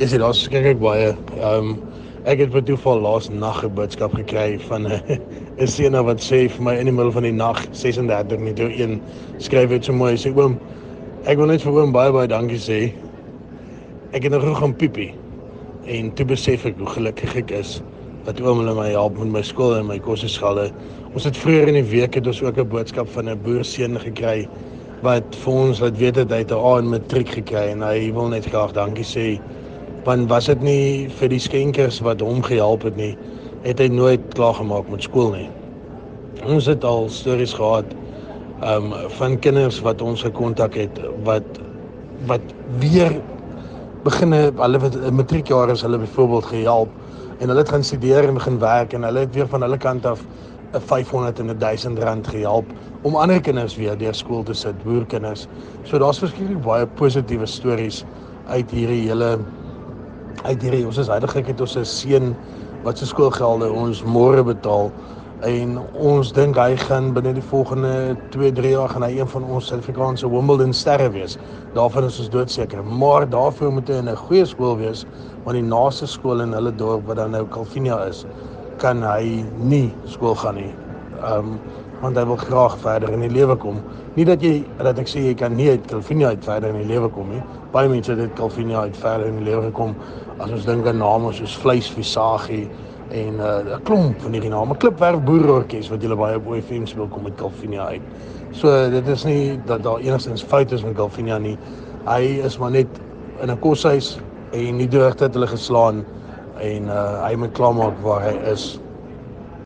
Dis dit, daar's skrik baie. Ehm um, ek het per toeval laas nag 'n boodskap gekry van 'n 'n seun wat sê vir my in die middel van die nag 36 net toe een skryf dit so mooi sê oom ek wil net vir oom baie baie dankie sê. Ek het nog gaan piepie en toe besef ek hoe gelukkig ek is dat oom hulle my help met my skool en my koseskalde. Ons het vroeër in die week het ons ook 'n boodskap van 'n boerseun gekry wat vir ons laat weet dat hy 'n A in matriek gekry en hy wil net graag dankie sê want was dit nie vir die skenkers wat hom gehelp het nie, het hy nooit klaar gemaak met skool nie. Ons het al stories gehad um van kinders wat ons gekontak het wat wat weer beginne hulle wat 'n matriekjaar is hulle byvoorbeeld gehelp en hulle het gaan studeer en begin werk en hulle het weer van hulle kant af 'n 500 en 'n 1000 rand gehelp om ander kinders weer deur skool te sit, boerkinders. So daar's verskriklik baie positiewe stories uit hierdie hele uit hierdie ons is heidaglik het ons 'n seun wat se skoolgelde ons môre betaal en ons dink hy gaan binne die volgende 2-3 jaar gaan hy een van ons Suid-Afrikaanse Wimbledon sterre wees. Daarvan is ons doodseker. Maar daarvoor moet hy in 'n goeie skool wees, want die naaste skool in hulle dorp wat dan nou Calvinia is, kan hy nie skool gaan nie. Ehm um, want hy wil graag verder in die lewe kom. Nie dat jy dat ek sê jy kan nie uit Calvinia uit verder in die lewe kom nie. Baie mense het uit Calvinia uit verder in die lewe gekom as ons dink aan name soos Vleis Visagie en 'n uh, klomp van hierdie name Klipwerf Boerorkes wat julle baie op OFM speel kom met Calvinia uit. So dit is nie dat daar enigstens foute is met Calvinia nie. Hy is maar net in 'n koshuis en nie droogte het hulle geslaan en uh, hy moet klaarmaak waar hy is